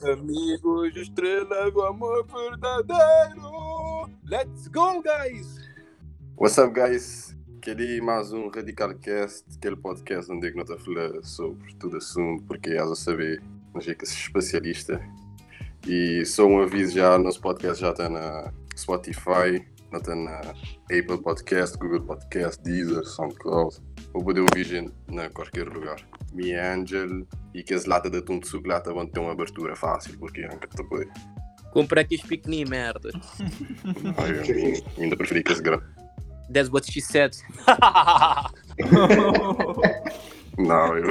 Amigos, estrela do amor verdadeiro. Let's go, guys! What's up, guys? Queria mais um Radical Cast, aquele podcast onde eu não a falar sobre todo assunto, porque já a saber, mas é que sou especialista. E só um aviso já, nosso podcast já está na Spotify, já está na Apple Podcast, Google Podcast, Deezer, SoundCloud. Ou poder ouvir em qualquer lugar. Minha Angel e que as latas de atum de suco lata vão ter uma abertura fácil, porque eu nunca estou a poder. Compra aqui pequenininho, merda. Ai, eu ainda- ainda preferi que esse grande. That's what she said. Não, eu.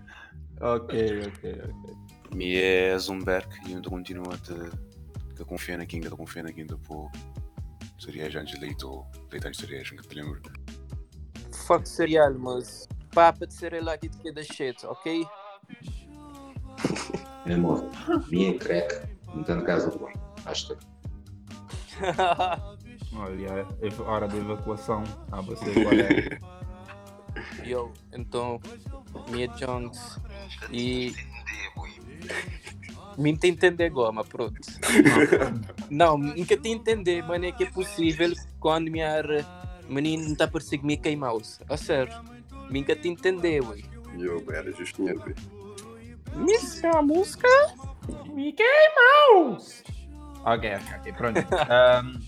ok, ok, ok. Mi é Zumberg e eu continuo a te a confiar na Kinga, a confiar na Kinga por cereais antes de leite ou leite antes de cereais, nunca te lembro. Fuck cereal, mas papa de cereal aqui de cada shit, ok? É, amor, minha crack, não na casa do. Acho que Olha, é hora de evacuação. Ah, você qual é? Yo, então, minha Jones e. Me te entender goma, pronto. Não, nunca te entender, mano, é que é possível quando minha menino está perseguindo me queimar-se. A sério, nunca te entender, ué. E eu era velho. Isso é uma música? Mickey Mouse! Ok, ok, ok, pronto. Um,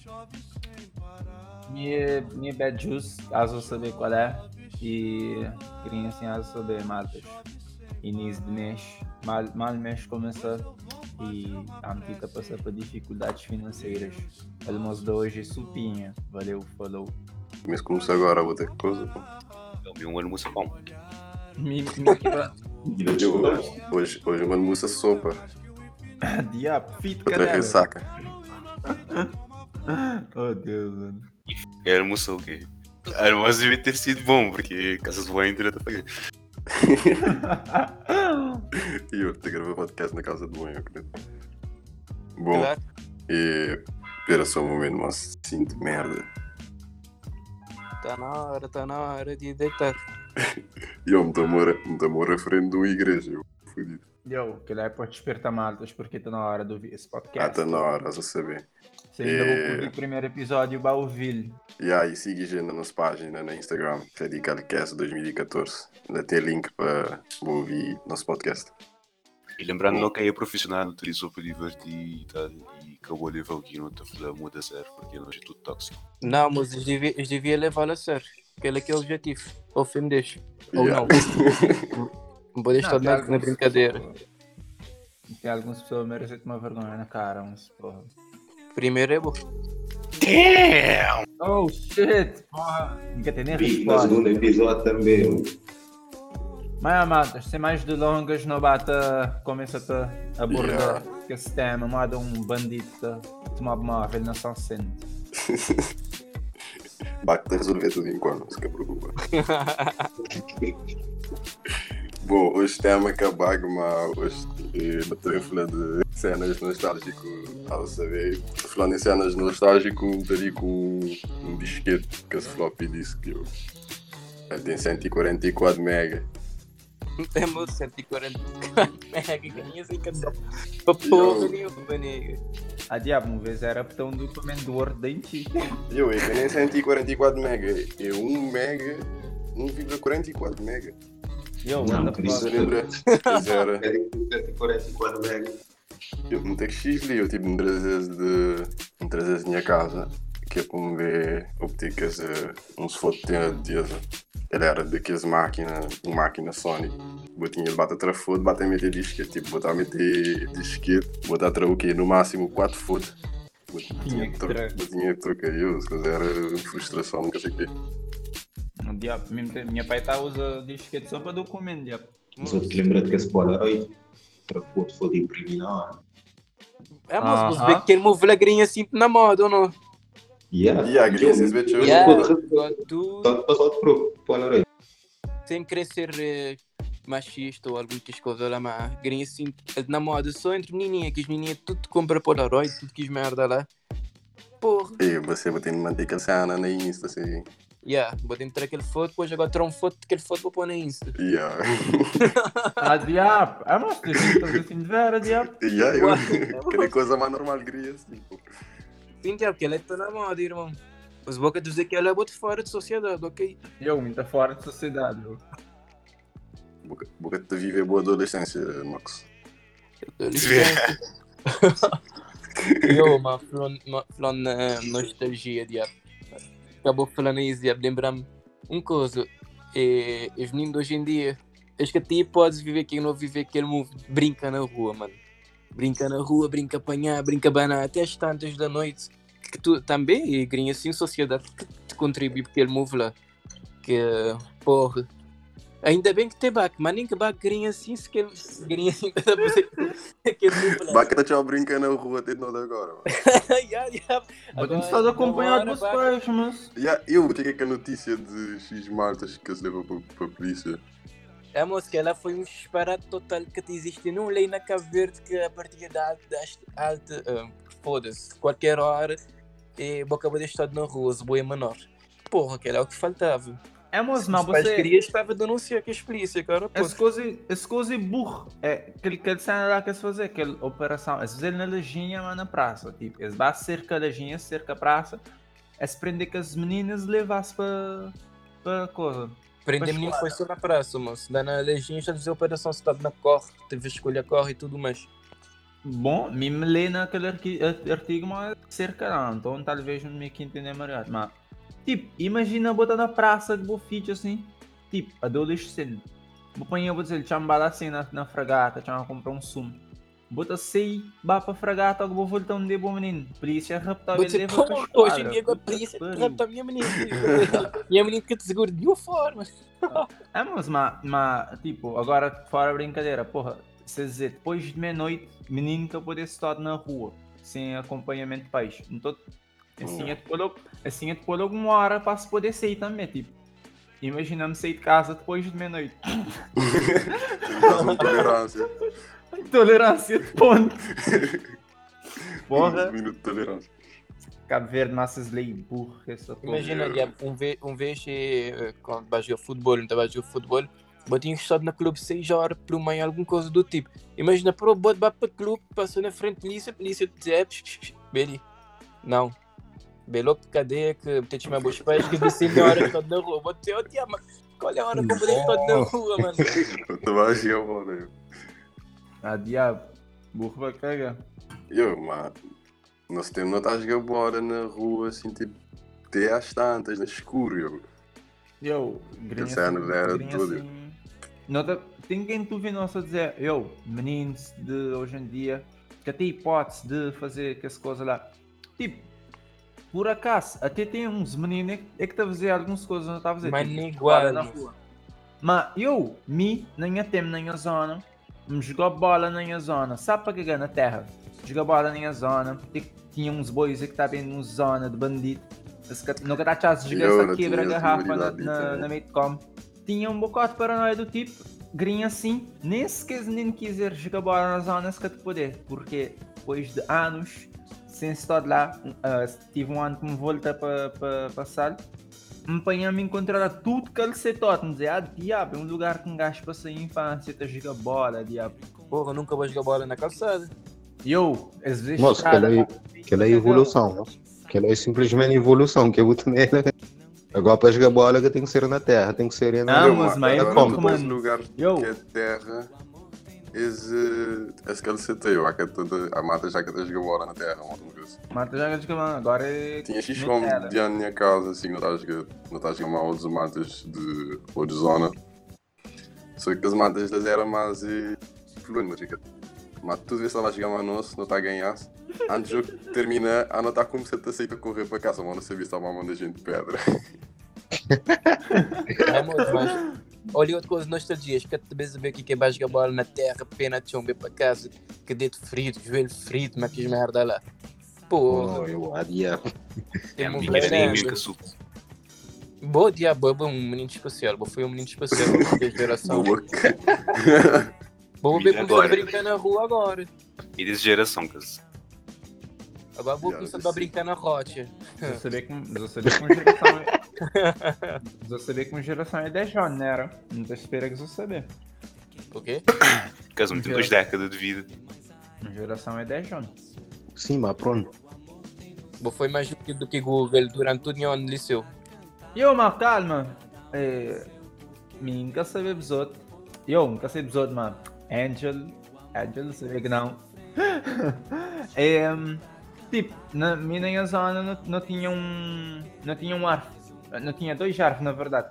minha, minha bad juice, caso saber qual é. E queria ensinar sobre matas. Início de mês, mal, mal mês começa e a medida passa por dificuldades financeiras. Almoço de hoje, supinha. Valeu, falou. Mas começou agora, vou ter que coisa. Eu vi um almoço pão. Mi, mi, Eu, hoje, hoje eu almoço sopa, Diabo, fit outra ressaca. Oh Deus, mano. É almoço o quê? Almoço devia ter sido bom, porque casas de banho direto a pagar. E eu te gravei podcast na casa de banho, eu acredito. Bom, e espera só um momento, mas sinto merda. Tá na hora, tá na hora de deitar. E eu me me tomou referendo de uma igreja, eu fudido. Yo, que lá é para despertar maltas, porque está na hora de ouvir esse Ah, podcast. tá na hora, a saber. Se ainda vou É. ouvir o primeiro episódio, vai ouvir. E aí, siga a gente na nossa página na Instagram, Radicalcast 2014. Ainda tem link para ouvir nosso podcast. E lembrando não que é profissional, utilizou para divertir e tal, e acabou a levar não te falar muda sério, porque não é tudo tóxico. Não, mas eles deviam, eles deviam levá-lo a sério. Aquele é que é o objetivo. Ofender. Ou Yeah. não. Não pode estar Não, na, na brincadeira. Tem algumas pessoas que merecem tomar vergonha na cara, mas porra. Primeiro é bom. Damn! Oh shit! Porra! Nunca tem nem vi no resposta. segundo episódio também. Mas amadas, sem mais delongas, não bata, começa a abordar esse tema, manda um bandido a tomar móvel na São Centro. Basta resolver tudo em quando, não se preocupa. Bom, hoje temos que acabar, mas hoje estou a falar de cenas nostálgicas, ao saber. Falando em cenas nostálgicas, estaria com um disquete que esse floppy disse que eu. eh, Tem 144 mega. Temos 144 mega ganhas em cada. Para porra nenhuma, nega. A diabo, uma vez era botão do comendador dente. E eu, é que nem 144 mega, é 1 mega, 1,44 mega. Eu, Não, por isso se lembra? Pois era. É de 44 mega. Eu não tenho X ali, eu tive um vezes de. um vezes minha casa, que é para me ver opticas, uh, uns fotos de Deus. Ele era daquelas máquinas, uma máquina Sony. Botinha ele bate atrás foto, bate a meter disquete, tipo, botar a meter disquete, botar atrás o quê? No máximo 4 fotos. Tinha que tra- Botinha que troca eu, era frustração, nunca sei o quê. O diabo, que- minha pai tá usa disquete só para documento, diabo. Mas eu te lembro que esse Polaroid, para foto foi de imprimir na hora. É, mas você vê que ele move lagrinha assim na moda, ou não? Yeah. E a Grécia, esse bicho, Yeah, tu Todo passado pro Polaroid. sem querer ser eh, machista ou alguma coisa lá, mas grinha assim, na moda, só entre menininha, que as menininhas tudo compra Polaroid, tudo que merda lá. Porra. E você botando manter aquela cena na Insta, assim. Yeah, vou entrar aquele foto, depois agora tirar um foto daquele foto vou pôr na Insta. Yeah. Ah, diabo. Ah, mas tu estás assim de vera, diabo. yeah, eu What? queria coisa mais normal queria assim. Pô. Sim, Tiago, que ela está na moda, irmão. Os boca dizer que ela é muito fora de sociedade, ok? Eu, muito fora de sociedade. eu. Boca, boca de viver boa adolescência, Max. Licença. Eu, uma falando, na nostalgia, diabo. Acabou falando isso, diabo. Lembra-me uma coisa. É, os meninos hoje em dia, acho que até podes viver quem não viver aquele move. Brinca na rua, mano. Brinca na rua, brinca apanhar, brinca banar até as tantas da noite. Que tu também, e grinha assim, sociedade que te contribui para aquele move lá. Que, porra. Ainda bem que tem back, mas nem que back grinha assim, se que grinha assim, para fazer aquele move lá. Tchau brincando na rua até de nada agora. mano. Ya, ya. Podemos Agora, estar acompanhado dos pais, mas. Yeah, eu tive aquela notícia de X Martas que se levou para, para a polícia. A moça, ela foi um disparate total que te existe num lei na Cabo Verde que a partir da alta, alta ah, foda-se, qualquer hora, e boca de estado na rua, os boi menor. Porra, que era o que faltava. É, mas, pais você. queriam estava a denunciar que a polícia, cara. Pô. Essa coisa, essa coisa é burro. É aquele, aquele cena lá que se fazer, aquela operação. Vezes ele na lojinha, mas na praça. Tipo, eles vão cerca da lojinha, cerca a praça. É se prender que as meninas levassem para. para coisa. Prender menino claro. foi só na praça, moço. Dá na legenda, já dizer operação cidade na corre, teve escolha corre e tudo mais. Bom, me lê naquele artigo, mas cerca não. Então talvez não me que entender melhor. Mas, tipo, imagina botar na praça de bofite assim. Tipo, adolescente. Vou apanhar, vou dizer, chambala assim na, na fragata, chama comprar um sumo. Bota sei, vá pra fragata, vou voltar um de bom menino. Polícia raptar Vou ele em dia a Puta polícia que pariu. rapta a minha menina. Minha menina que te segura de uma forma. É, mas, mas, mas, tipo, agora fora a brincadeira, porra, se dizer, depois de meia-noite, menino que eu poder estar na rua, sem acompanhamento de pais. Então, assim é de pôr logo, assim é de pôr logo uma hora para se poder sair também, tipo. Imaginando sair de casa depois de meia-noite. de tolerância. Tolerância de ponto. Porra. Um minuto de tolerância. Cabo Verde, nossas leis burras, essa porra. Imagina, diabo, um vez, um vez eh, quando vai jogar futebol, não estava a jogar futebol, botinho estado na clube 6 horas, pelo meio, alguma coisa do tipo. Imagina, pro bote vai para o clube, passou na frente polícia, polícia dizer, Beli, não. Belo cadeia que te chamar os pais que disse a hora que na rua. Dizer, oh diabo, mas qual é a hora que eu poder estar na rua, mano? Eu estava a agir a. Ah, diabo. Burro vai cagar. Eu, mas nós temos não estás a jogar bola na rua assim, tipo, até às tantas, no escuro. Eu. Eu, grinha assim, era grinha tudo. assim. Nota, tem quem tu vê nossa dizer, eu, meninos de hoje em dia, que tem hipótese de fazer que essa coisa lá. Tipo, por acaso, até tem uns meninos que- é que está a fazer algumas coisas não está a fazer. Mas tipo, igual. na rua. Mas eu, me, nem a tempo, nem a zona, jogar bola nem a zona, sabe para cagar na terra? Jogar bola nem a zona, tem- tinha uns bois que estavam numa zona de bandido. Nunca dá chance de jogar quebra a garrafa na, na, na Meitcom. Tinha um bocado de paranoia do tipo, grinha assim, nem sequer nem quiser jogar bola na zona se que te poder, porque depois de anos sem estar lá, ah, tive um ano que me volta para pa, passar, apanhei me encontrar tudo calcetote, me dizer, ah, diabo, é um lugar que um gajo passa a infância, tá jogar bola, diabo. Porra, nunca vou jogar bola na calçada. E eu, às vezes, Moço, estrada, aquela Aquela é evolução. Aquela é simplesmente evolução, que eu nele. Agora para jogar bola que tem que ser na terra, tem que ser na Não, mas- mas é como, lugar Eu. que é terra, esse, esse que ele citei, a, que é toda, a mata já que tens jogar bola na terra, uma vez. mata joga de cabana, agora é... Tinha X como de ano na minha casa, assim, não estás a jogar- não estás a jogar mal outros matas de outra zona. Só que as matas das eram mais eh, fluentes, mas fica. Mas tu vês se ela jogar mais nosso, não está a ganhar. Antes do jogo terminar, a não está como se te aceita correr para casa, mas não sabia se estava uma mão da gente de pedra. É. Olha outra coisa, nostalgias, que tu vez a ver o que é mais jogar bola na terra, pena de ver para casa, que dedo frito, joelho frito, mas que merda lá. Porra, Oh, eu adia. tem É um amiga sul. Boa diabo, é um menino especial, Boa foi um menino especial da geração. Boa. Vou ver como Agora. você brincar na rua agora. E desse geração, que Agora vou começar a sim. brincar na rocha. Saber que, vou saber que uma geração é... Uma geração é 10 anos, não era? Não te espera que vou saber. O quê? Caso tem duas décadas de vida. Uma geração é 10 anos. Sim, mas pronto. Vou foi mais útil do que Google durante todo o ano no liceu. Eu, mas calma. É... Mim nunca sabia episódio. Eu nunca sei episódio, mano. Angel. Angel, sabia que não. é, tipo, na minha zona não, não tinha um. Não tinha um arco. Não tinha dois arcos, na verdade.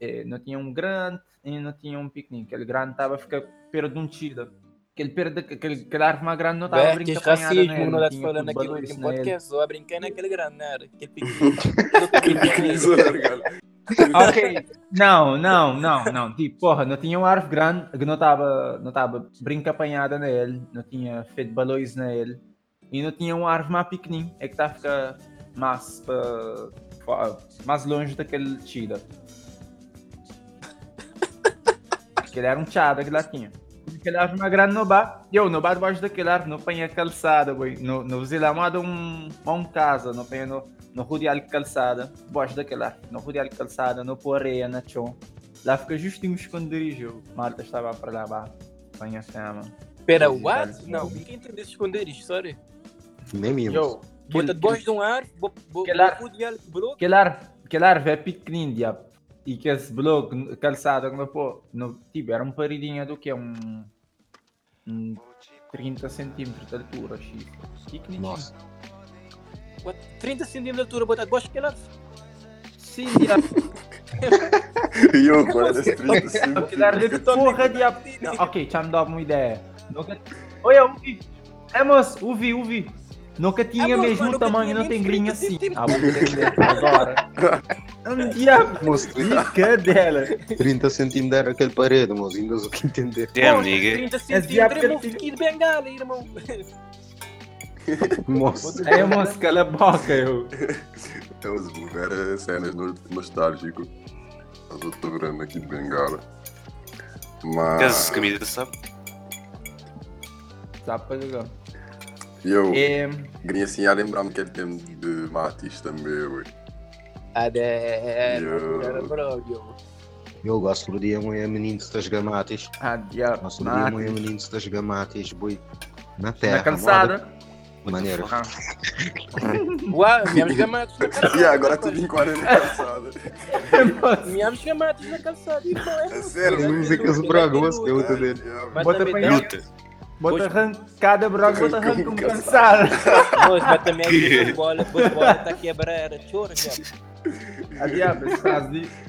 É, não tinha um grande e não tinha um pequenino. Aquele grande estava a ficar perto de um tiro. Aquele, perto, aquele, aquele mais grande não estava a brincar racismo, não tinha falando aqui no último podcast. Só a brincar naquele grande, não era? Aquele. Ok. Não, não, não, não. Tipo, porra, não tinha uma árvore grande que não estava não tava brinca apanhada nele, não tinha feito balões nele e não tinha uma árvore mais pequenina, é que está a ficar mais, fa- mais longe daquele tira. Aquele era um chada que lá tinha. Aquele árvore mais grande no bar, eu no bar debaixo daquele árvore não apanha calçada, boi. No, no Zila manda um, um casa, não apanha no, no rodear de calçada, debaixo daquele árvore, no rodear de calçada, no pôr areia, na chão. Lá fica justinho esconderijo. Marta estava para lá, bah, apanha chama. Espera, Sim, what? Não, ninguém entendeu esse esconder isto, sorry. Nem mesmo. Yo, Bota debaixo de um ar, vou vou- Aquele ar- vou rodear o bloco. Aquele árvore, aquele árvore é pequenino, diabo. E que esse bloco, calçado, que não pô, no, tipo, era um paredinha do que é um, um 30 centímetros de altura, X. Pequenininho. Nossa. What? 30 centímetros de altura, bota debaixo daquele ar. Sim, diabo. E eu, 40, 30 Aquele árvore de porra, diabo. Não, Ok, já me dá uma ideia. Olha, ouvi. É, moço, ouvi, ouvi. Nunca tinha Ah, moço, mesmo nunca tamanho, tinha não tem grinha 30 assim. centímetros. Ah, vou entender agora. Um diabo. Moço, Cadela. 30 centímetros era aquele parede, moço. Ainda o que entender. Damn, nigga. 30 diabo centímetros, que irmão, ele fiquei de bengala, irmão. Moço. É, moço, cala a boca, eu. Eles ver cenas no- nostálgico. Mas eu estou vendo aqui de bengala. Mas. Caso camisa sabe? Tá para jogar. Eu É, queria assim a lembrar-me que ele tem de Matis também, ui. Adé, Yo. era bro, Eu gosto do dia amanhã meninos das gamates. ah, diabo. Gosto do dia amanhã meninos das gamates, boi. Na terra. Na calçada. Ah, Uau, viemos gamados na calçada. E agora tudo em 40 calçada. moço, Viemos gamados na calçada. É É sério, que é outra dele. Bota pra Luta. Bota Pois- arrancada, bro, bota arranca um calçada. Moço, mas também aqui a bola, a bola está a quebrar, chora, já. Ah, diabo,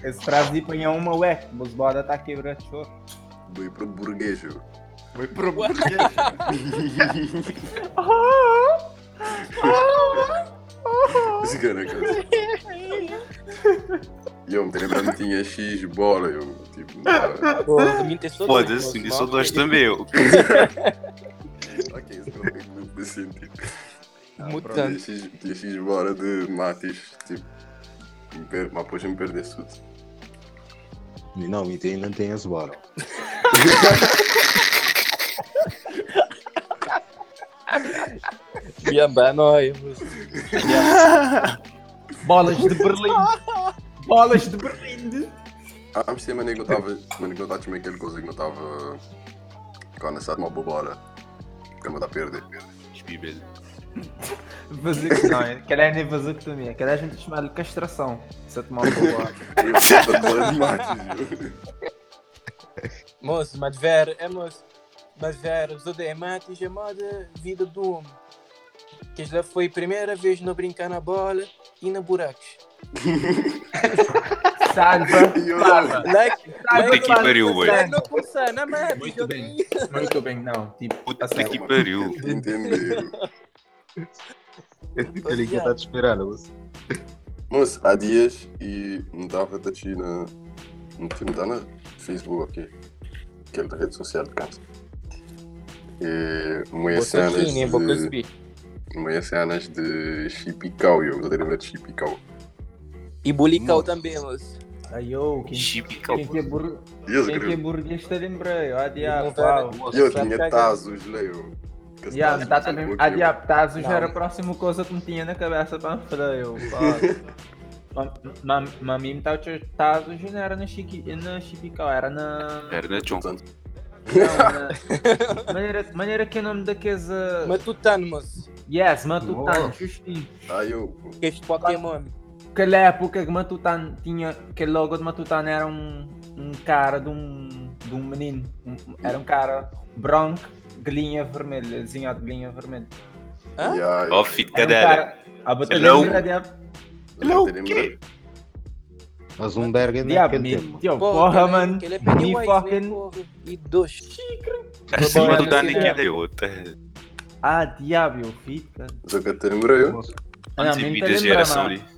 esse de apanhar uma ué, mas bora tá quebrando choro. Vou pro burguês, eu. Foi pro Esse cara, cara. E eu me lembrando que tinha X bola, eu. Tipo, ah, Pô, domingo tem só dois, Foda-se, moço, ainda mal. sou dois também eu. ok, isso não tem muito sentido. Mutante. X, tinha X bola de Matis, tipo. me per- Mas depois me perdesse tudo. Não, e tem, não tem as bolas. Jamba, nós, moço. Bolas de Berlim. Bolas de Berlim. Ah, mas tem maneira que eu estava. Maneira que eu estava também aquela coisa que eu estava. Quando essa uma bola. Que eu me dá a perder. Espíbelho. Vasectomia. Não, aquela é nem vasectomia. Aquela a gente chama de castração. Se tomar um pouco. Eu a bola de Matis, eu. Moço, mas ver, é moço. Mas ver, os odeematis é moda vida do homem. Que já foi a primeira vez no brincar na bola e na buracos. Like, Puta que pariu, não começar, não é Muito bem. Muito bem, não. Tipo, Puta a sério. que pariu. Entenderam? Ele que está te esperando, moço. Moço, há dias e não estava a assistir na. Não está na Facebook, ok? Aquela rede social de casa. E muitas cenas de. Muitas cenas de chipicau, eu estou a lembrar de chipicau. E bulical Nossa. também, moço. Aí eu, quem, Chipicau. quem que é bur... Quem que é te lembrei. Vai- pau. eu já tinha tazos, leio. Yeah, tá tá também. diabo, Tazos Não. era a próxima coisa que me tinha na cabeça para falar. Eu. Mas mim Tazos não era na Chiqui, na Chipicau, era na. Era na. Portanto, Não, na. Maneira, maneira que é o nome daqueles. uh, Matutano, moço. Yes, Matutano, Oh. justinho. Ah, eu. Este Pokémon. Aquela época que Matutano tinha. Aquele logo de Matutano era um, um cara de um, de um menino. Um- era um cara branco, de linha vermelha, desenhado de linha vermelha. Hã? Yeah, Ó, fit Era um cadela. cara. A batalha Hello? de diabo. Hello, Hello, quê? Mas um Bergen Diabo, naquele me- tempo. tio, porra, mano. Ele é né, fucking. E dois. Acima do Dani é. que é outra. Ah, diabo, que te lembrei eu. Ah, não, Antes me de te da geração ali.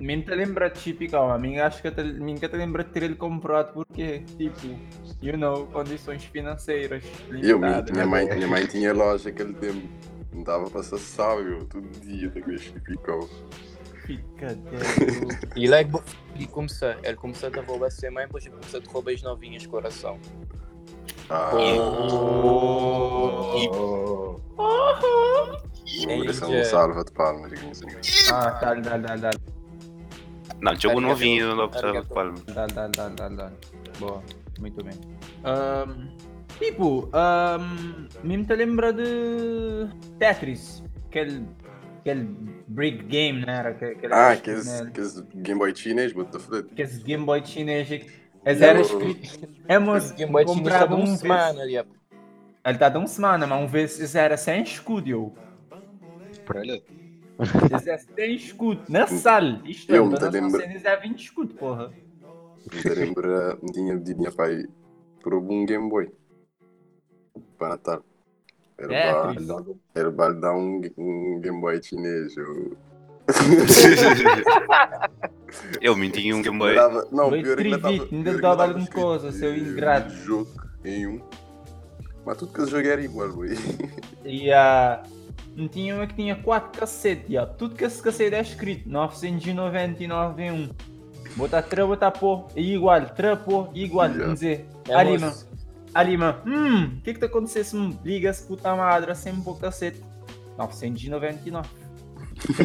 Me te lembra típico, a mim acho que te, mim que te lembra de ter ele comprado porque, tipo, you know, condições financeiras Eu, minha, limitadas. minha, mãe, minha mãe tinha loja aquele tempo. Não dava para ser sábio, todo dia ver típico. Fica dentro. E ele é que bo- ele começou. Ele começou a roubar sem mãe, depois ele começou a roubar as novinhas coração. Ah, Oh. é Ei, salva de palmas. digamos assim. ah, dá-lhe, dá-lhe, dá-lhe, dá-lhe, Não, jogou Arigato. novinho logo estava Arigato. de palma. dá-lhe, dá-lhe, dá-lhe, dá-lhe. Boa, muito bem. Ahm, tipo, um, mesmo te lembra de Tetris, aquele, aquele brick game, né? Era, aquele, aquele- Ah, né? que esse Game Boy chinês, what the fuck? que esse Game Boy chinês, Não. escritos. É, mas Game Boy comprava cada um uma semana, diabo. Ele está de uma semana, mas um vez era sem escudo. eu. É sem escudo. Na sala. Isto é, Eu me para nós lembro. cenas é 20 escudo, porra. Te lembra, tinha pedido minha pai por um Game Boy. Para Natal. Era É, para Cris. era para dar um, um Game Boy chinês. Eu... Eu me tinha um Game Boy. Dava- não, Bem pior é que ainda ainda pior é que dava ainda alguma coisa, seu eh, ingrato. Jogo em um. Mas tudo que eu joguei era igual, boy. E a. não tinha uma que tinha 4 cacetes, já. Tudo que esse cacete é escrito. 999 em 1. Botar tra, botar pô, e igual, tra, pô, e igual. Yeah. Dizer, É, ali, mano. Ali, mano. Hum, o que que tá acontecendo se me liga-se puta madre sem um pouco cacete? 999.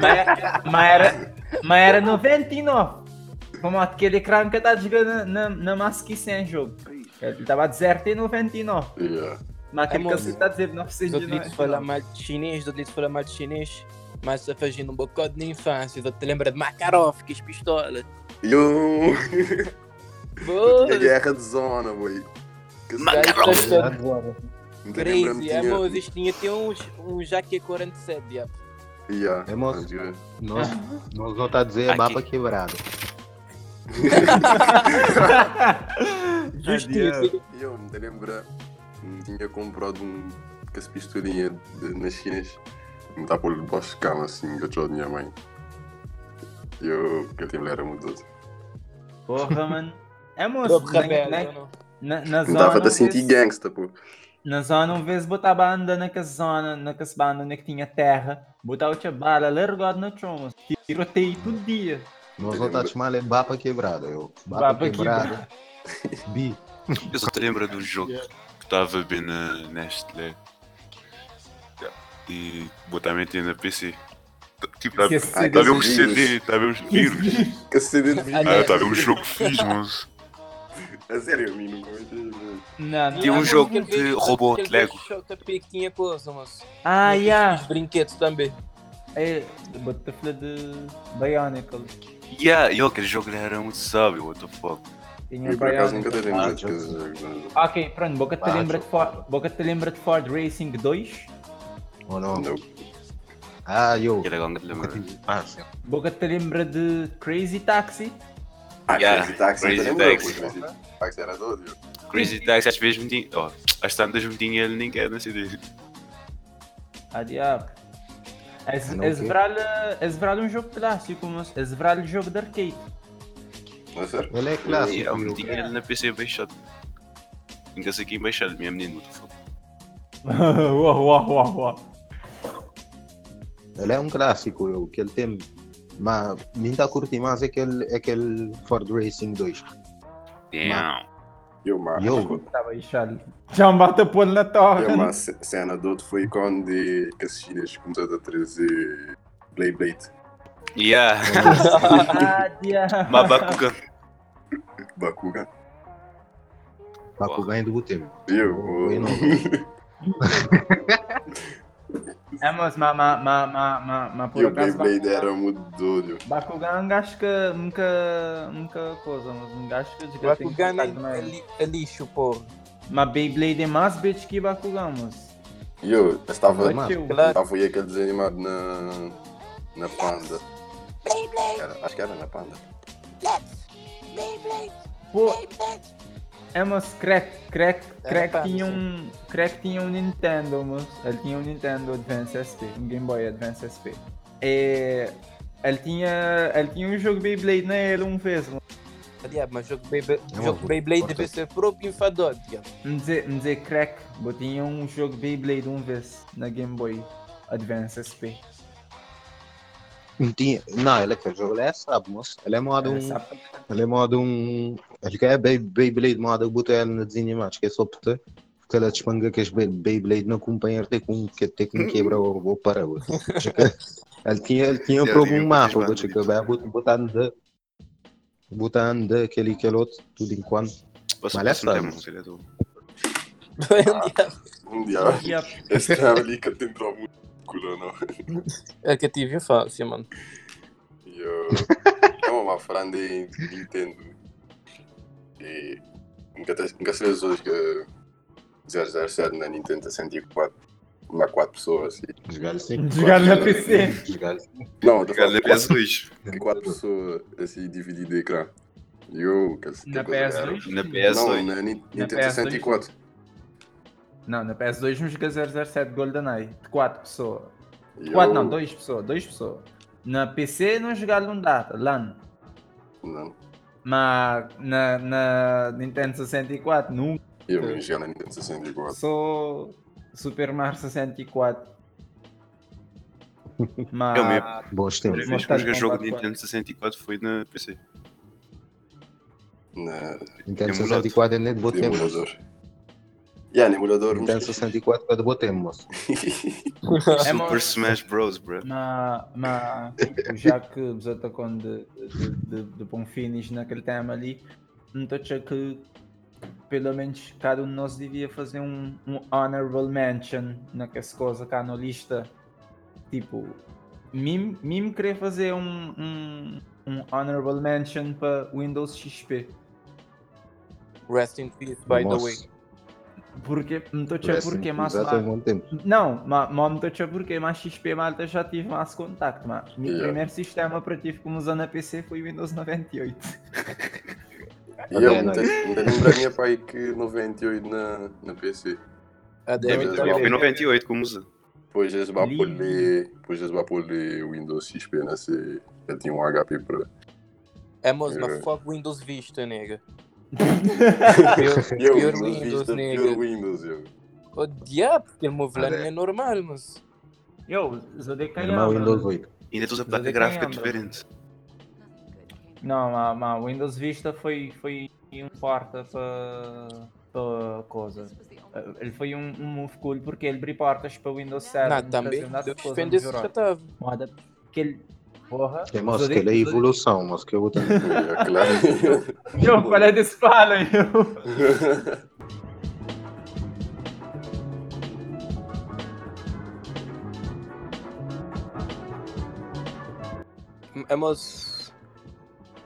mas, era- mas era, mas era 99. Como aquele ecrã que tá jogando na, na, na Masque sem jogo. Ele estava a dizer tem 99. Yeah. Mas aquele É, moço. cacete está a dizer Os outros falam 999. mal de chinês, outros falam mal de chinês. Mas você fazendo um bocado na infância, você te lembra de Makarov, que as pistolas. Eu Boa, guerra de zona, boy. Que Makarov. não Crazy, é, moço, isto tinha até um, um Jaque 47, diabo. Yeah. É, moço. Nós, nós não está a dizer Aqui. baba quebrado. Justiça. Eu não te lembra, não tinha comprado um com essa pistolinha de, nas chinas. Me dá por debaixo de cama assim, que eu tinha minha mãe. E eu, que eu tinha era muito doce. Porra, mano. É moço, na, rebelde, na, não? na, na Não zona. dava um a sentir vez- gangsta, pô. Na zona, um vez botar banda naquela zona, naquela banda onde que tinha terra, botar outra bala largado no chão, moço. Tiroteio todo dia. Nós não está a chamar ele baba quebrado. Eu, baba, Baba quebrado. Bi. Eu só te lembro do jogo que estava bem na Nestlé. E botar meter na PC. Tipo, Que estava CD estava um vírus. CD, estava uns vírus. Que CD de. Ah, estava um jogo fixe, mas. A sério, a mim nunca me. Não, não. Tinha um Ah, jogo de robô aquele de Lego. JP que tinha coisa, moço. Ah, yeah. Os brinquedos também. É, bota de Bionicle. Yeah, e aquele jogo era muito sábio, what the fuck. Tinha Eu por acaso nunca Bionicle. te lembro Ah, de jogos. coisas. não. Ok, pronto, Boca te Ah, lembra de. Ford, Boca te lembra de Ford Racing 2? Ou não? Não. Ah, eu. Ah. Boca te lembra de Crazy Taxi? Ah, Yeah, Crazy Taxi, Crazy Taxi. Crazy Taxi era doido. Crazy Taxi às vezes me tinha. Oh, às tantas me tinha ele ninguém na CD. Ah, diabo. Ah, vralha é um jogo clássico, mas é um jogo de arcade. É sério? Ele é clássico. E eu eu. me tinha ele na PC baixado. Nunca sei quem baixar, minha menina, what the fuck. uau, uau, uau, uau. Ele é um clássico, eu, que ele tem. Mas mim está a curtir mais aquele, aquele Ford Racing 2. Damn. Eu, uma, Eu? Estava. Já me bate a pôr na torre. eu, uma ce- cena do outro foi quando que as chinas começaram a trazer Blade Blade. Yeah, Ah. Mabakugan. Bakugan. Bakugan do Butemo. Eu, Oi, não. É, mas, mas, mas, mas, mas, mas, mas e por acaso. Blade era muito doido. Bakugan, um gajo que nunca, nunca coisa, mas gajo que Bakugan é, é, é lixo, porra. Mas Beyblade é mais bitch que Bakugan, mas. E eu estava. Estava aí aquele desenho animado na. na Panda. Era, acho que era na Panda. Pô, é, mas Crack, Crack, Crack pá, tinha um. Crack tinha um Nintendo, mas. Ele tinha um Nintendo Advance SP, um Game Boy Advance SP. E. Ele tinha. Ele tinha um jogo Beyblade nele uma vez, mano. Diabo, mas jogo Beyblade, É jogo Beyblade deve ser próprio enfadado. Me dizer, me dizer Crack, eu tinha um jogo Beyblade uma vez na Game Boy Advance SP. Não tinha. Não, ele é que jogo, ele é sabe, moço. Ele é modo um. Sabe? Ele é modo um. Ele quer Bey- Beyblade modo botar ele na desenho animado, que é só puta. Porque ele despanga que as Bey- Beyblade não acompanham ter com que ter com quebra ou ou para o Ele tinha, ele tinha Sim, de de é que não? É que eu tive infância, mano. E eu. É uma frande em Nintendo. E. Nunca, te- nunca se vê hoje que 007 na Nintendo 64. Uma quatro pessoas. E... Jogar assim. Jogar na PC. Jogar. Não, falando quatro, PS2. quatro pessoas assim dividido de ecrã. E eu. Que, Na coisa era. PS2? Na Não, PS2. na Ni- Nintendo PS2. 64. Não, na PS2 não joga 007 GoldenEye. De 4 pessoas. E 4 eu- não, 2 pessoas, 2 pessoas. Na PC não jogaram um data, LAN. Não. Mas na, na Nintendo 64 nunca. Eu me jogar na Nintendo 64. Só Super Mario 64. Mas. Eu mesmo. Bons A tempos. primeira vez que eu joguei jogo de Nintendo 64 foi na PC. Na Nintendo Emulador. 64 é nem de de botemos. Yeah, no emulador. Nintendo 64 é de botemos, moço. Super mas- Smash Bros, bro. Tipo, já que vos atacam de, de, de, de bom finish naquele tema ali, não estou achando que pelo menos cada um de nós devia fazer um, um honorable mention naquela coisa cá na lista. Tipo, mim, mim querer fazer um, um, um honorable mention para Windows XP. Rest in peace, by the way. Porque não estou achando porque mas. Não, mas não estou achando porque mas XP malta já tive mais contacto, mas o meu Yeah. primeiro sistema operativo que usei na PC foi o Windows 98. E eu É, ainda ainda lembro a minha pai que 98 na, na PC. A Deve ter Foi Também. 98 como usa. Depois eles vão poder. Depois eles vão poder Windows XP na C. Eu tinha um HP para. É, mas É. mas fuck Windows Vista, nega. Eu, Pior Windows nega. pior Windows, eu. O diabo, aquele movimento Ah, é. não é normal, mas. Eu, Zodek Irmão Windows 8. Ainda usa placa é gráfica diferente. Não, mas, mas o Windows Vista foi, foi um porta para para coisa. Ele foi um, um move cool porque ele abriu portas para o Windows 7. Não, também. Deus defende esse já estava. Moda que ele. Porra. Tem Zodek- que ele é evolução, moço, que eu vou ter. É claro. Eu, qual é desse fala? Eu. É, mas.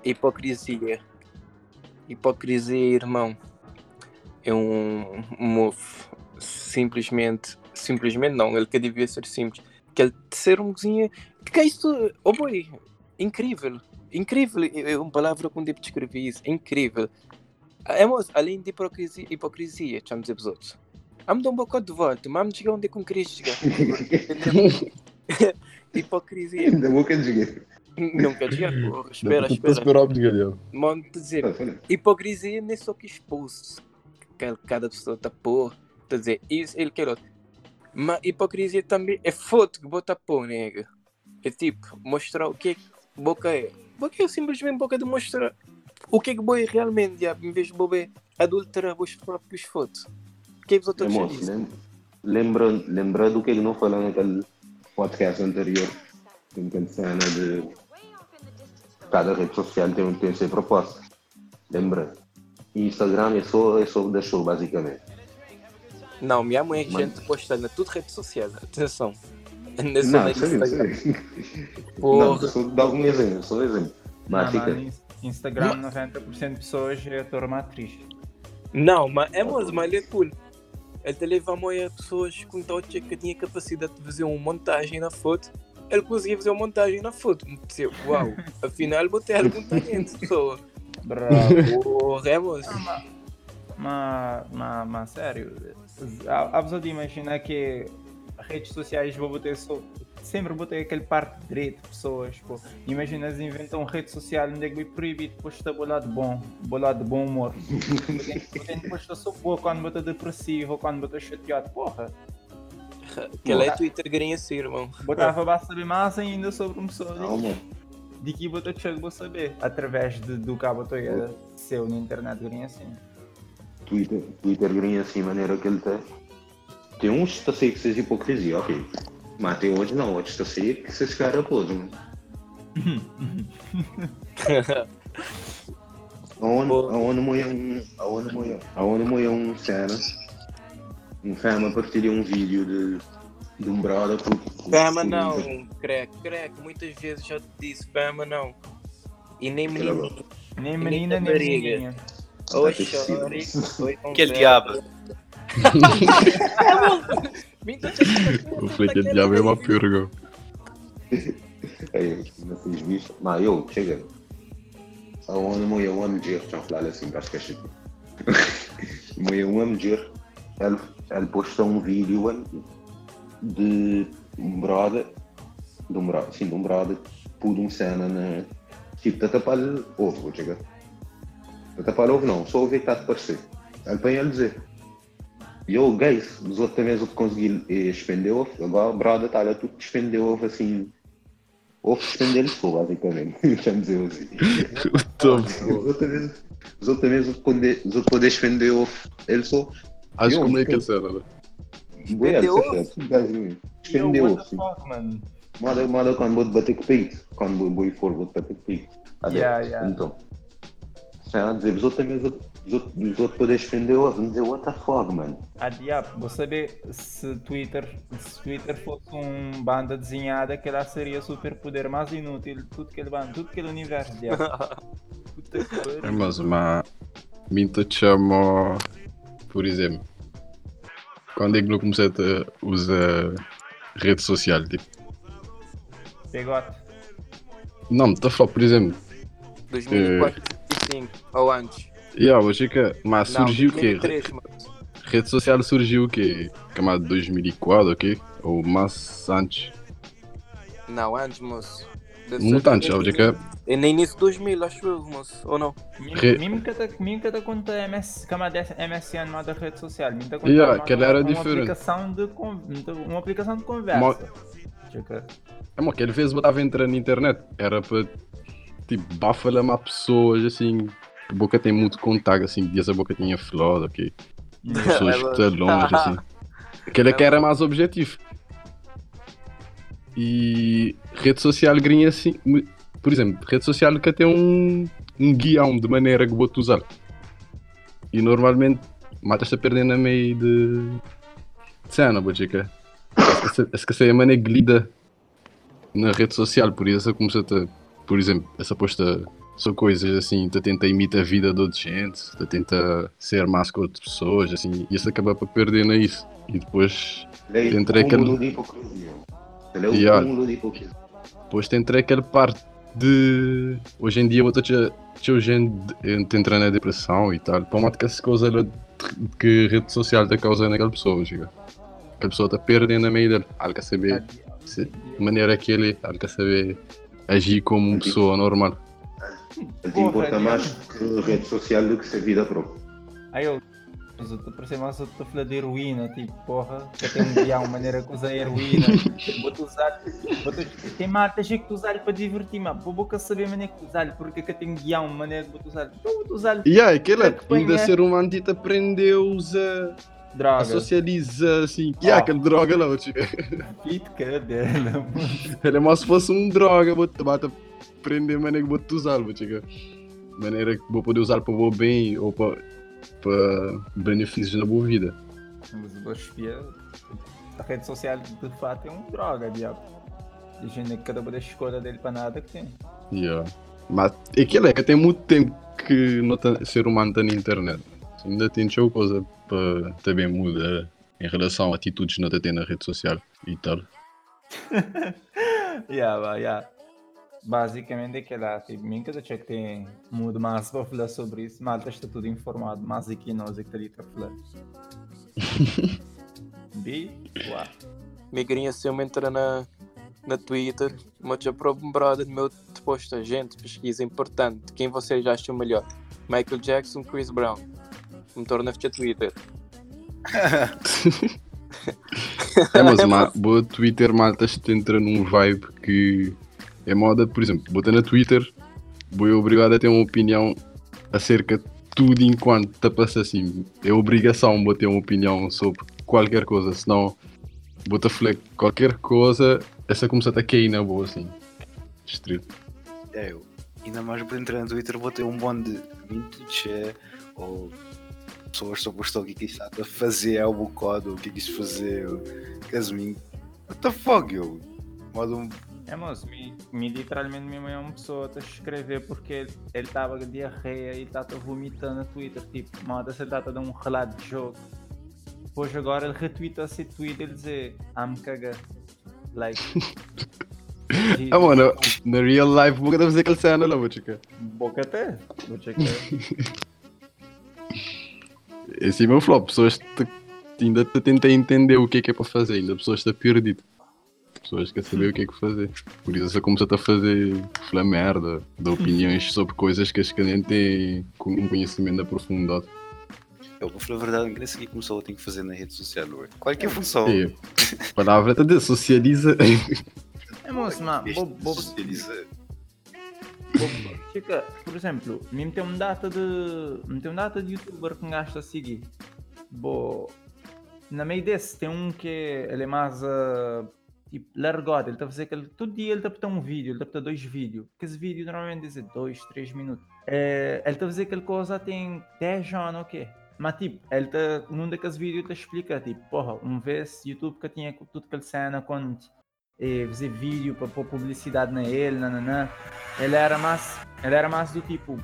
Hipocrisia. Hipocrisia, irmão. É um um move. Simplesmente. Simplesmente não, ele que devia ser simples. Que ele ser um cozinha. Que é isto? Oh boy! Incrível! Incrível! É uma palavra com devo descrever isso. Incrível! É, mas, além de hipocrisia, hipocrisia, vamos dizer os outros. Vamos dar um bocado de volta, vamos chegar onde é que eu queria chegar. hipocrisia. Ainda vou que dizer. Não quer dizer, porra. Espera, espera. esperar o dizer. Mano, dizer, hipocrisia não é só que expulso. Que cada pessoa está por. Tá dizer, isso, ele quer outro. Mas hipocrisia também é foto que bota pôr, nega. É tipo, mostrar o que é que boca é. Boca é simplesmente boca de mostrar o que é que boa é realmente, já, em vez de bober adulterar os próprios fotos. O que é que os outros dizem? lem- lembra, lembra do que ele não falou naquele podcast anterior? Tem aquela cena de cada rede social tem, tem a sua proposta. Lembra? Instagram é só, é só da show, basicamente. Não, minha mãe é gente posta na tudo rede social. Atenção. Não é só Não, sei, Instagram. sei. Não, Porra. só dar algum exemplo, só um exemplo. Mas Não, fica. Instagram, 90% de pessoas é ator atriz. Não, mas é mas, mas ele é cool. Ele te leva a moer pessoas com touch que tinha capacidade de fazer uma montagem na foto. Ele conseguia fazer uma montagem na foto. Disse, Uau, afinal botei algum talento, pessoa. Bravo. É moço. mas, mas, mas sério, a, a pessoa de imaginar que redes sociais vou botar só, sempre botei aquele parte direito de pessoas, pô. Imagina eles inventam rede social onde é que vai proibir depois de bolado bom, bolado de bom humor. Tem depois de só boa quando bota depressivo ou quando bota chateado, porra. Aquela é Twitter ganha assim, irmão. Botava para saber mais ainda sobre uma pessoa Não, mano. de que bota chego vou saber, através de, do que a botou seu na internet, ganha assim. Twitter, Twitter assim, maneira que ele tem. Tem uns a sair que seja hipocrisia, ok. Mas tem outros não, outros está a sair que esses caras podem. Aonde, Pô. aonde moia um. Aonde moia um cena. Um fama partilha um vídeo de. De um brother com- não, crack, crack. Muitas vezes já te disse, fama não. E nem a boca. Nem nem menina, nem possível. Oi, Aquele diabo. O Fleck de Diabo é uma purga. Aí, não fiz visto. Mas eu, chega. Aonde moia uma mulher, já falar assim, acho que é chique. Moia uma mulher, ele, ele postou um vídeo de um brother, de um brother, sim, de um brother, pôde uma cena na. Tipo, de tapar ovo, vou chegar. De tapar ovo não, só o que está a parecer. Ele põe ele dizer. E eu, guys, os outros também eu consegui eh, expender ovo, agora o brother está lá, tudo expender ovo assim. Ovo expender ele só, basicamente. Vamos dizer assim. O topo. Os outros também, os outros também, os outros poder, expender ovo, ele só. Acho Eu, que como é eu- que é cena, né? Ovo? Expender what ovo, the sim. fuck, man? Manda, manda quando vou bater com o peito. Quando vou- for, vou bater com o peito. Tá Yeah, bem? yeah. Então. Já, dizer, os outros também, os dizer, what the fuck, mano. Ah, diabo, vou saber se Twitter, se Twitter fosse um banda desenhada, que ela seria super poder mais inútil de tudo que ele banda, tudo que ele universo, diabo. Puta que É, mas uma. Minta te chama. Por exemplo. Quando é que não comecei a usar rede social? Tipo, Pegote. não, estou a falar, por exemplo. 2004, 2005, ou antes. Yeah, hoje que. Mas Não, surgiu o quê? 2003, mano. Rede social surgiu o quê? Camada 2004, ok? Ou mais antes? Não, antes, moço. Deve Muito antes, hoje que. É no início de 2000, acho eu, moço. Ou não? Mesmo que te- mesmo que te conta MS, cama dessa MSN uma da rede social, mesmo que conta Yeah, uma- aquela era uma diferente. aplicação de con- uma aplicação de conversa. Checa. É, mano, aquele vez eu estava entrando na internet. Era para. Tipo, bafala a pessoas assim. A boca tem muito contato, assim. E essa boca tinha flor, ok? Pessoas que estão longe, assim. Aquele que era mais objetivo. E rede social grinha assim. Por exemplo, rede social que tem um, um guião de maneira que vou usar. E normalmente matas-te a perder na meio de. de cena, vou dizer. Essa que é a maneira que lida na rede social, por isso eu comecei a. Por exemplo, essa posta são coisas assim, tu tenta imitar a vida de outra gente, tu tenta ser mais que outras pessoas, assim, e isso acaba para perder na isso. E depois Ele é Entre o aquele- de hipocrisia. Ele é cúmulo de hipocrisia. Depois tem entre aquela parte de. Hoje em dia, outra tinha gente de- entra na depressão e tal. Para uma que essa coisa era de- que a rede social está causando naquela pessoa, chega. Aquela pessoa está perdendo a meio dele. Ela quer saber se, de maneira que ele, ela quer saber agir como uma pessoa normal. Ele Porra, importa Diabo. mais que rede social do que ser vida própria. Aí eu, Os outros parecem mais outros a falar de heroína, tipo, porra, que tem um guião, maneira que usa heroína. Vou-te usar. Vou-te... Tem malta gente que usar para divertir, mas vou boca saber a maneira que usar, porque que tem guião, maneira que vou usar. Então vou usar E yeah, aquele É que ainda é. ser humano te aprendeu-os a, a droga. socializar assim. E yeah, Ah. aquele droga lá, chica. Fit cadela, Era mais se fosse um droga, vou te aprender maneira que vou te usar, vou chica. Maneira que vou poder usar para o bem ou para, para benefícios na boa vida. Mas o espia, a rede social de fato é um droga, diabo. E gente que cada uma da escolha dele para nada que tem. Yeah. Mas aquilo é que tem muito tempo que não tá, ser humano está na internet. Ainda tem show coisa para também mudar em relação a atitudes que não tem na rede social e tal. yeah, yeah. Basicamente é que lá, tipo, mim cada check tem muito mais para falar sobre isso, malta está tudo informado, mais aqui nós é que está ali para falar. Bi, uau. Migrinha se eu entrar na, na Twitter, mas já um brother meu depois da gente, pesquisa importante. Quem vocês acham melhor? Michael Jackson, Chris Brown. Me torna a Twitter. É, mas ma, boa Twitter malta te entra num vibe que é moda, por exemplo, bota na Twitter, vou obrigado a ter uma opinião acerca de tudo enquanto está passa assim. É obrigação vou ter uma opinião sobre qualquer coisa, senão vou te qualquer coisa, essa começa a cair na boa assim. Distrito. É, eu. Ainda mais por entrar no Twitter vou ter um monte de vintage ou pessoas sobre o que é está a fazer, é o bocado, o que é que isto fazer, Casmin. What the fuck, eu? Modo. É, moço, me, me literalmente minha mãe é uma pessoa a escrever porque ele ele estava com diarreia e estava vomitando no Twitter, tipo, manda se data de um relato de jogo. Depois agora ele retweeta esse tweet e ele dizer, I'm caga. Like. Ah, mano, na real life vou fazer aquele cena lá, vou checar. Boca até. Vou checar. Esse é o meu flop. Pessoas te, ainda te tentam entender o que é que é para fazer, ainda pessoas estão perdidas. Pessoas querem saber o que é que fazer. Por isso você começa a fazer falar merda, de opiniões sobre coisas que as que nem têm um conhecimento aprofundado. Eu vou falar a verdade, não sei o que começou a ter que fazer na rede social, hoje. Qualquer função. E a palavra está de socializa. É, moço, mas, Este bo, bo, socializa- por exemplo, me tem um data de. Me tem um data de youtuber que um gajo está a seguir. Bo, na meio desse tem um que ele é mais. ah, tipo, largado. Ele está a fazer aquele. Todo dia ele está a botar um vídeo, ele está a botar dois vídeos. Que esse vídeo normalmente diz 2, 3 minutos. É, ele está a fazer aquele coisa tem 10 anos, ok? Mas tipo, ele está. Num daqueles vídeos ele explica, tipo, porra, uma vez YouTube que tinha tudo aquele cena quando eh, fazer vídeo para pôr publicidade na ele, nananã. Ele era mais, ele era mais do tipo,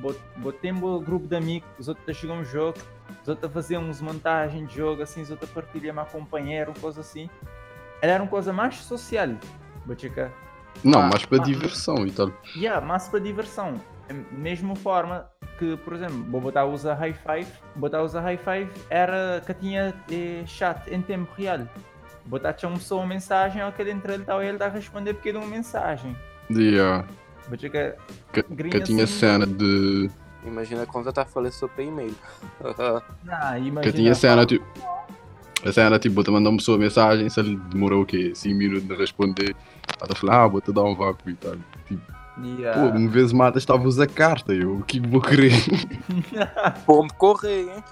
bot- botei um grupo de amigos, os outros a jogar um jogo, os outros a fazer uns montagens de jogo, assim, os outros a partilhar meu companheiro, coisa assim. Ele era uma coisa mais social, Bachica. Não, Ah, mais para ah. diversão e tal. Yeah, mais para diversão. É Mesma forma que, por exemplo, vou botar usa high five, botar usa high five era que tinha eh, chat em tempo real. Botar tinha uma pessoa uma mensagem, aquele entre ele tal, ele está a responder porque de uma mensagem. Yeah. Bachica, Que, que tinha assim. cena de. Imagina quando eu estava falando sobre e-mail. ah, imagina. Que tinha cena tipo. A cena tipo, bota mandar uma pessoa mensagem, se ele demorou o quê? 5 minutos de responder, ela falar, ah, vou te dar um vácuo e tal. Tipo, Yeah. pô, uma vez mata estava a usar carta, eu o que vou querer? Pô-me correr, hein?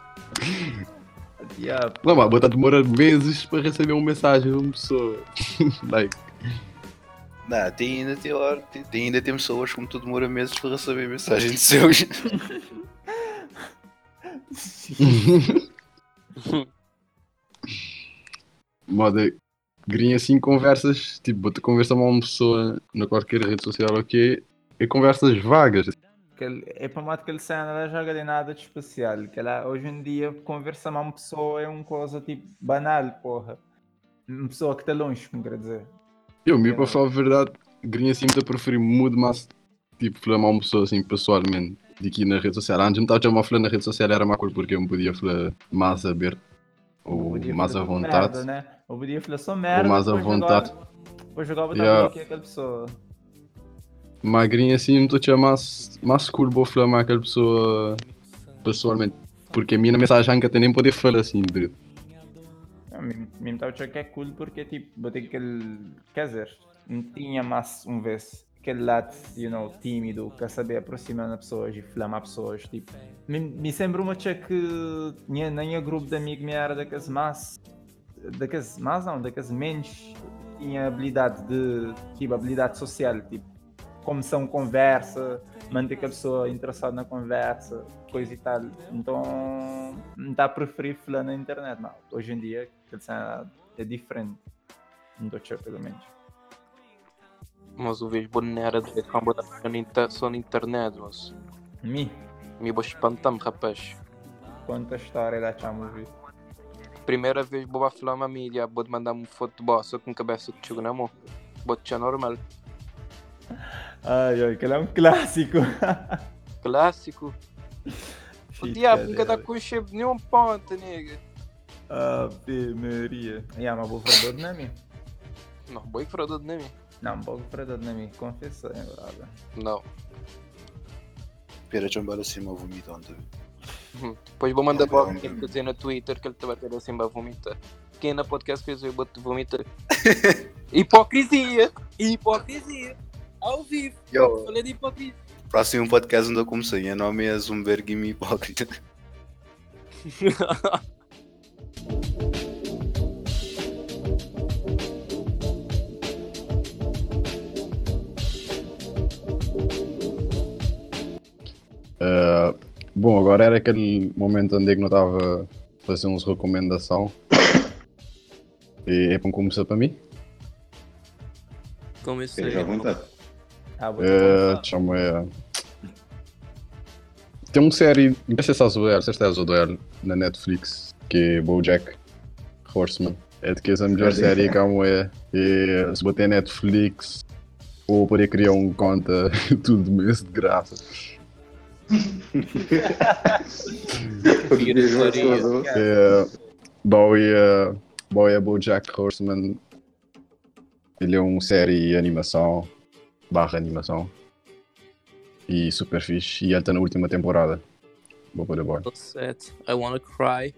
yeah. Não, mas bota demora meses para receber uma mensagem de uma pessoa. like, Não, tem ainda, tem, tem, tem ainda tem pessoas como tu demora meses para receber mensagem de seus. moda grinha assim conversas, tipo, bota conversa com uma pessoa na qualquer rede social, ok? E conversas vagas. É para matar aquele cena, ela joga de nada de especial. Que ela, hoje em dia, conversar com uma pessoa é uma coisa tipo banal, porra. Uma pessoa que está longe, como quer dizer. Eu, me Yeah. para falar a verdade, grinha assim, eu preferi muito mais, tipo, falar com uma pessoa assim, pessoalmente, de que na rede social. Antes, me estava a falar na rede social, era mais coisa porque eu me podia falar mais aberto, Podia mais à vontade. Né? Eu podia falar só merda. à depois vontade. Jogava, depois jogava Yeah. yeah. aquela pessoa. Magrinha assim, me estou a mais, mais cool, vou falar aquela pessoa pessoalmente. Porque a minha mensagem nunca tem nem poder falar assim, mim mim estava a que é cool porque tipo, botei aquele. Quer dizer, não tinha mais um vez aquele lado, you know, tímido, quer saber aproximar as pessoas e flamar pessoas. Tipo, me, me sempre uma achar que nem a grupo de amigos me era daqueles mais. Daqueles mais não, daqueles menos tinha habilidade de. Tipo, habilidade social, tipo, como são conversa, manter que a pessoa interessada na conversa, coisa e tal. Então, não está a preferir falar na internet, não. Hoje em dia, é diferente. Não estou pelo menos. Mas o vejo boneira de camba da só na inter- só na internet, mas. Mi, Me vou espantar-me, rapaz. conta a história da Chamovi. Primeira vez vou falar uma mídia, vou mandar-me foto de bossa com cabeça de chugo na mão. Vou te normal. Ai, ai, aquele é um clássico. Clássico. O diabo nunca dá com de nenhum ponto, nega. Ave Maria. Yeah, mas vou falar de mim. Não, boi fraudou de mim. Não, vou falar de mim. Confessa, hein, brother. Não. Pera, chambara acima, vomita ontem. Hum. Depois vou mandar para alguém não. dizer no Twitter que ele estava a ter assim para vomitar. Quem na podcast fez eu boto vomitar. hipocrisia! Hipocrisia! Ao vivo! Yo, Falei de hipocrisia. próximo podcast onde eu comecei, o nome é Zumberg e me hipócrita. Ah, bom, agora era aquele momento onde é que não estava a fazer uns recomendação. E é para começar para mim? Comecei. Esteja à vontade. Ah, vou Uh, chama é. Tem uma série, não sei se estás a ver, se estás a ver na Netflix, que é Bojack Horseman. É de que essa melhor Sim. série que há é, e se bater Netflix ou poder criar um conta tudo mês de graça. É, Bowie, é, Bowie é Bojack Horseman. Ele é uma série animação, barra animação. E super fixe. E ele está na última temporada. Vou pôr a bordo. Tô set. I wanna cry.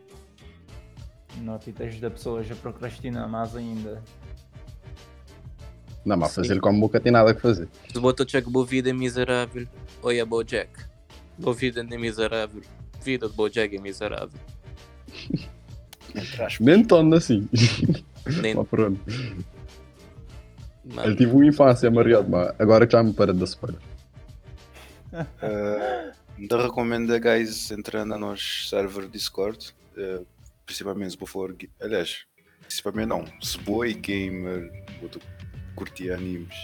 Notitas da pessoas a procrastinar mais ainda. Não, mas fazer como boca tem nada que fazer. Se botou check boa vida é miserável. Oi, é Bojack. Boa vida é miserável. Vida de Bojack é miserável. Nem assim. Nem. mas pronto. Mano, Ele tive uma infância mariado, mas agora já me para de dar spoiler. Uh, ainda recomendo a guys entrar no nosso server Discord, uh, principalmente se ga- aliás, principalmente não, se boi gamer, vou curtir animes,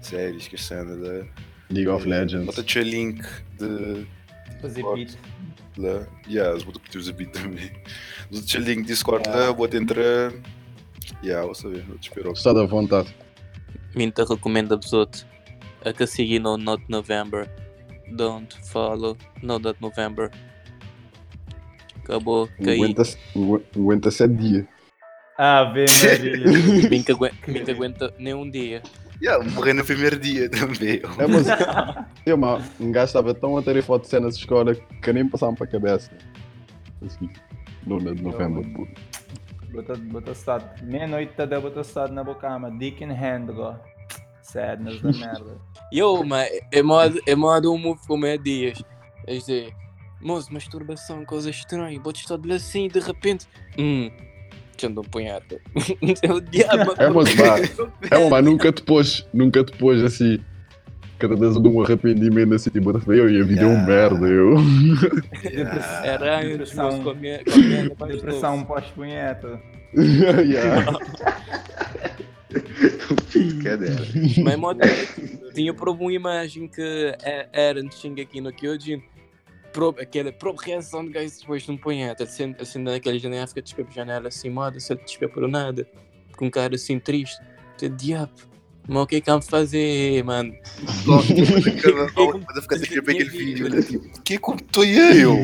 séries, que cena da. League of Legends. Bota-te o link de. Fazer Discord. beat. Lá, yeah, vou curtir os beat também. Bota-te o link de Discord lá, vou entrar. Yeah, vou saber, vou te esperar. Está da vontade. Minta recomenda pessoas a que seguir no Not November. Don't follow No Not November. Acabou. Caí. Aguenta, aguenta 7 dias. Aguenta, bem que aguenta nem um dia. Yeah, morrer no primeiro dia também. É, mas eu, mas, um gajo estava tão a ter foto de cenas de escola que nem passavam para a cabeça. Assim, luna de novembro. Bota, bota estado. Meia-noite tá bota estado na boca, mas dick in hand, go. Sadness da merda. Yo, mas é modo, é modo um move como é dias. É dizer, moço, masturbação, coisa estranha. Bote estar de assim de repente. Hum, deixa-me um punhado. é o diabo. É, mas vá. É, mas nunca te pôs, nunca te pôs assim. Cada vez de um arrependimento assim, tipo, eu e a vida é um merda, eu. Yeah. Era antes, Depressão. com a minha, com a minha Depressão pós-punheta. yeah. Cadê? Mas tinha provo uma imagem que é- era de aqui no Kyojin. Probe, aquela própria reação de gajo depois de um punheta, assim, naquela janela, fica por janela assim, moda, se despe por nada, com um cara assim triste. Tu diabo, mas o que é que vamos fazer, mano? Vou ficar a ver aquele vídeo, olha, tipo, o que contou eu?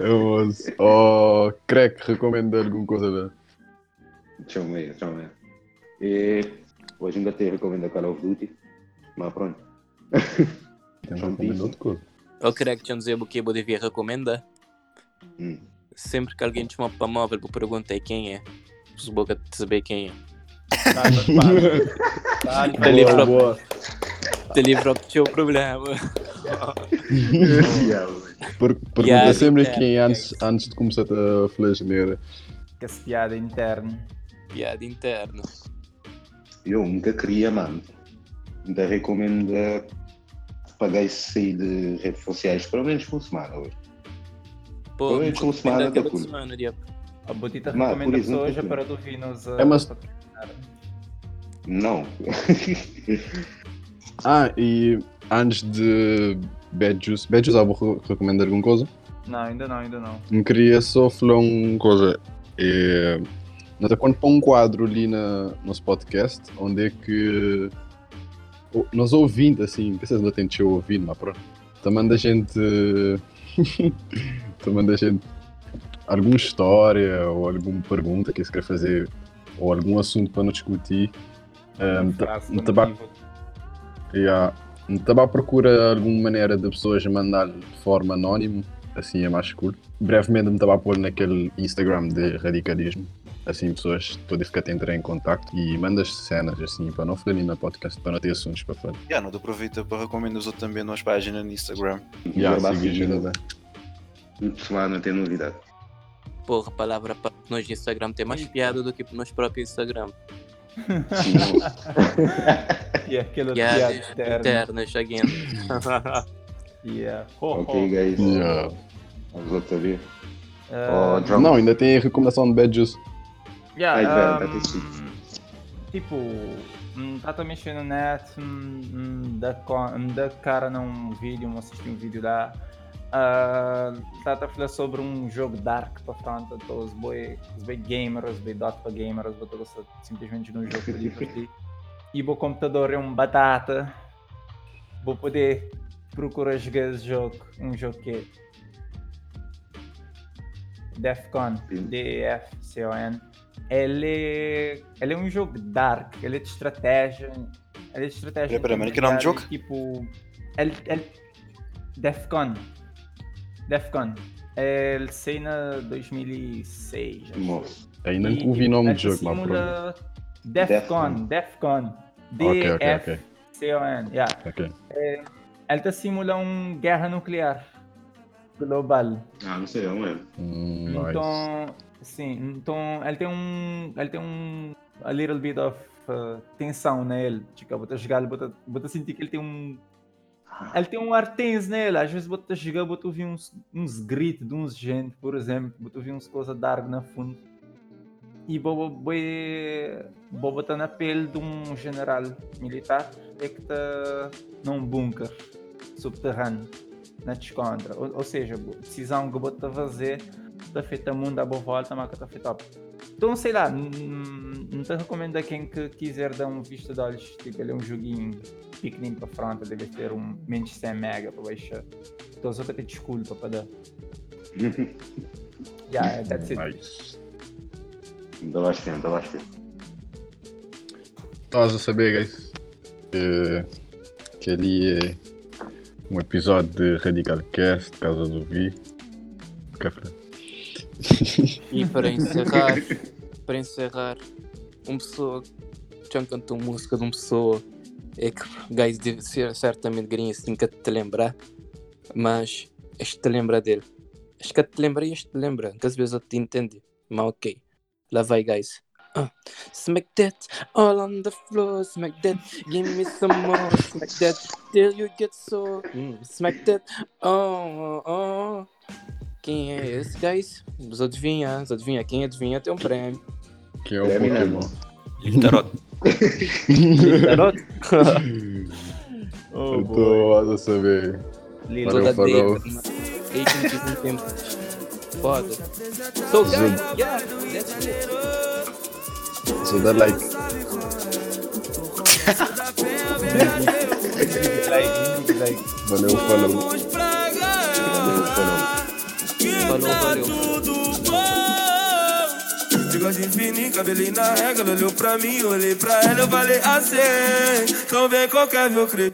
É, mas, oh, crack, recomendo alguma coisa, velho. Deixa eu ver, deixa eu ver. E hoje ainda te recomendo Call of Duty, mas pronto. Tem São recomendo outra coisa. Eu creio que te dizer o que eu devia recomendar. Hum. Sempre que alguém te chama para móvel, eu perguntar quem é. Se boca de saber quem é. Dá-lhe Tá ali Boa, pra- boa. Te livra o teu problema. Yeah, mano. Per- Pergunta Yeah, sempre quem é antes, antes de começar a flasneira. que piada interna. Piada interna. Eu nunca queria, mano. Ainda recomendo pagar sair de redes sociais pelo menos por semana hoje. Pô, Pelo menos uma semana cool. semana. A Botita Mas, recomenda por exemplo, pessoas aqui. para tu vir nos. É, mas- Não. Ah, e antes de Bad Juice, Bad Juice, vou re- recomendar alguma coisa? Não, ainda não, ainda não. Eu queria só falar uma coisa. É, nós é quando põe um quadro ali na, nosso podcast, onde é que nós ouvindo, assim, vocês não têm de ouvindo, mas pronto, também da gente também da gente alguma história ou alguma pergunta que se quer fazer ou algum assunto para nos discutir. Um, Frase um motiva. Yeah. Estava à procura alguma maneira de pessoas mandar de forma anónima, assim é mais cool. Brevemente me estava a pôr naquele Instagram de radicalismo, assim pessoas podem ficar a entrar em contacto e mandas cenas assim para não falarem na podcast, para não ter assuntos para falar. Já, não te aproveita para recomendar os outros também nas páginas no Instagram. Yeah, Já seguir, né? Por semana tem novidade. Porra, palavra para nós no Instagram tem mais piada do que no próprio Instagram. E aquela Piadas piada interna. internas, again. Yeah. Ho, ho. ok, guys. Yeah. Vamos outra vez. Ah, Oh. Não, ainda tem a recomendação de Bad Juice. Yeah, um, tipo, hum, tá a mexer no net, dá cara num vídeo, um assistir um vídeo lá. Ah, tá a falar sobre um jogo dark para frente, então os boi, os boi gamers, os boi Dota gamers, vou todos simplesmente num jogo para divertir. E o computador é um batata, vou poder procurar jogar esse jogo, um jogo que é Defcon. D-E-F-C-O-N. Ele, ele é um jogo dark, ele é de estratégia. Ele é de estratégia. Pera, pera, mas que nome do jogo? Tipo. Ele, ele, Defcon. Defcon. Ele saiu na 2006. acho. Moço. Ainda não ouvi o nome do tipo, jogo, mas pronto. simula Defcon, Defcon. D-F-C-O-N. Yeah. Ok. Ele tá simula uma guerra nuclear global. Ah, não sei, não é. Hum, nice. Sim, então ele tem um, ele tem um a little bit of uh, tensão nele, tipo, bota jogar, bota, bota sentir que ele tem um ele tem um ar tenso nele, às vezes bota jogar, bota ouvir uns, uns gritos de uns gente, por exemplo, bota ouvir uns coisas dark na fundo. E vou vou botar na pele de um general militar. É que está num bunker subterrâneo na descontra. Ou, ou seja, a decisão que eu estou a fazer está feita mundo à boa volta, mas que está feita. Então, sei lá, não te recomendo a quem que quiser dar um visto de olhos, tipo, ele é um joguinho pequenino para frente, deve ter um menos de 100 mega para baixar. Então, só ter desculpa para dar. Yeah, that's it. Ainda vais ter, ainda vais ter. Estás a saber, guys, que, que ali é um episódio de Radical Cast, Casa do Vi. Café. E para encerrar, para encerrar, uma pessoa já cantou música de uma pessoa é que guys deve ser certamente grinha assim que te lembrar, mas este te lembra dele. Acho que te lembra e este te lembra, que às vezes eu te entendi, mas ok. Lá vai guys. Uh. Smack that all on the floor, smack that, give me some more, smack that till you get so, Mm, smack that, oh, oh, oh. Quem é esse, guys? Os adivinha, os adivinha, quem adivinha tem um prêmio. Que é o É, Pokémon. Tarot. Garoto? Oh, boy. Estou a saber. Lilo. Valeu. Aí tem tipo um tempo. Foda. So, guys, yeah, that's it. Só dá like. Like, like. Valeu, falou. Falou, valeu. Bigode fininho, cabelinho na regra, olhou pra mim, olhei pra ela, eu falei assim. Então vem qualquer meu crer.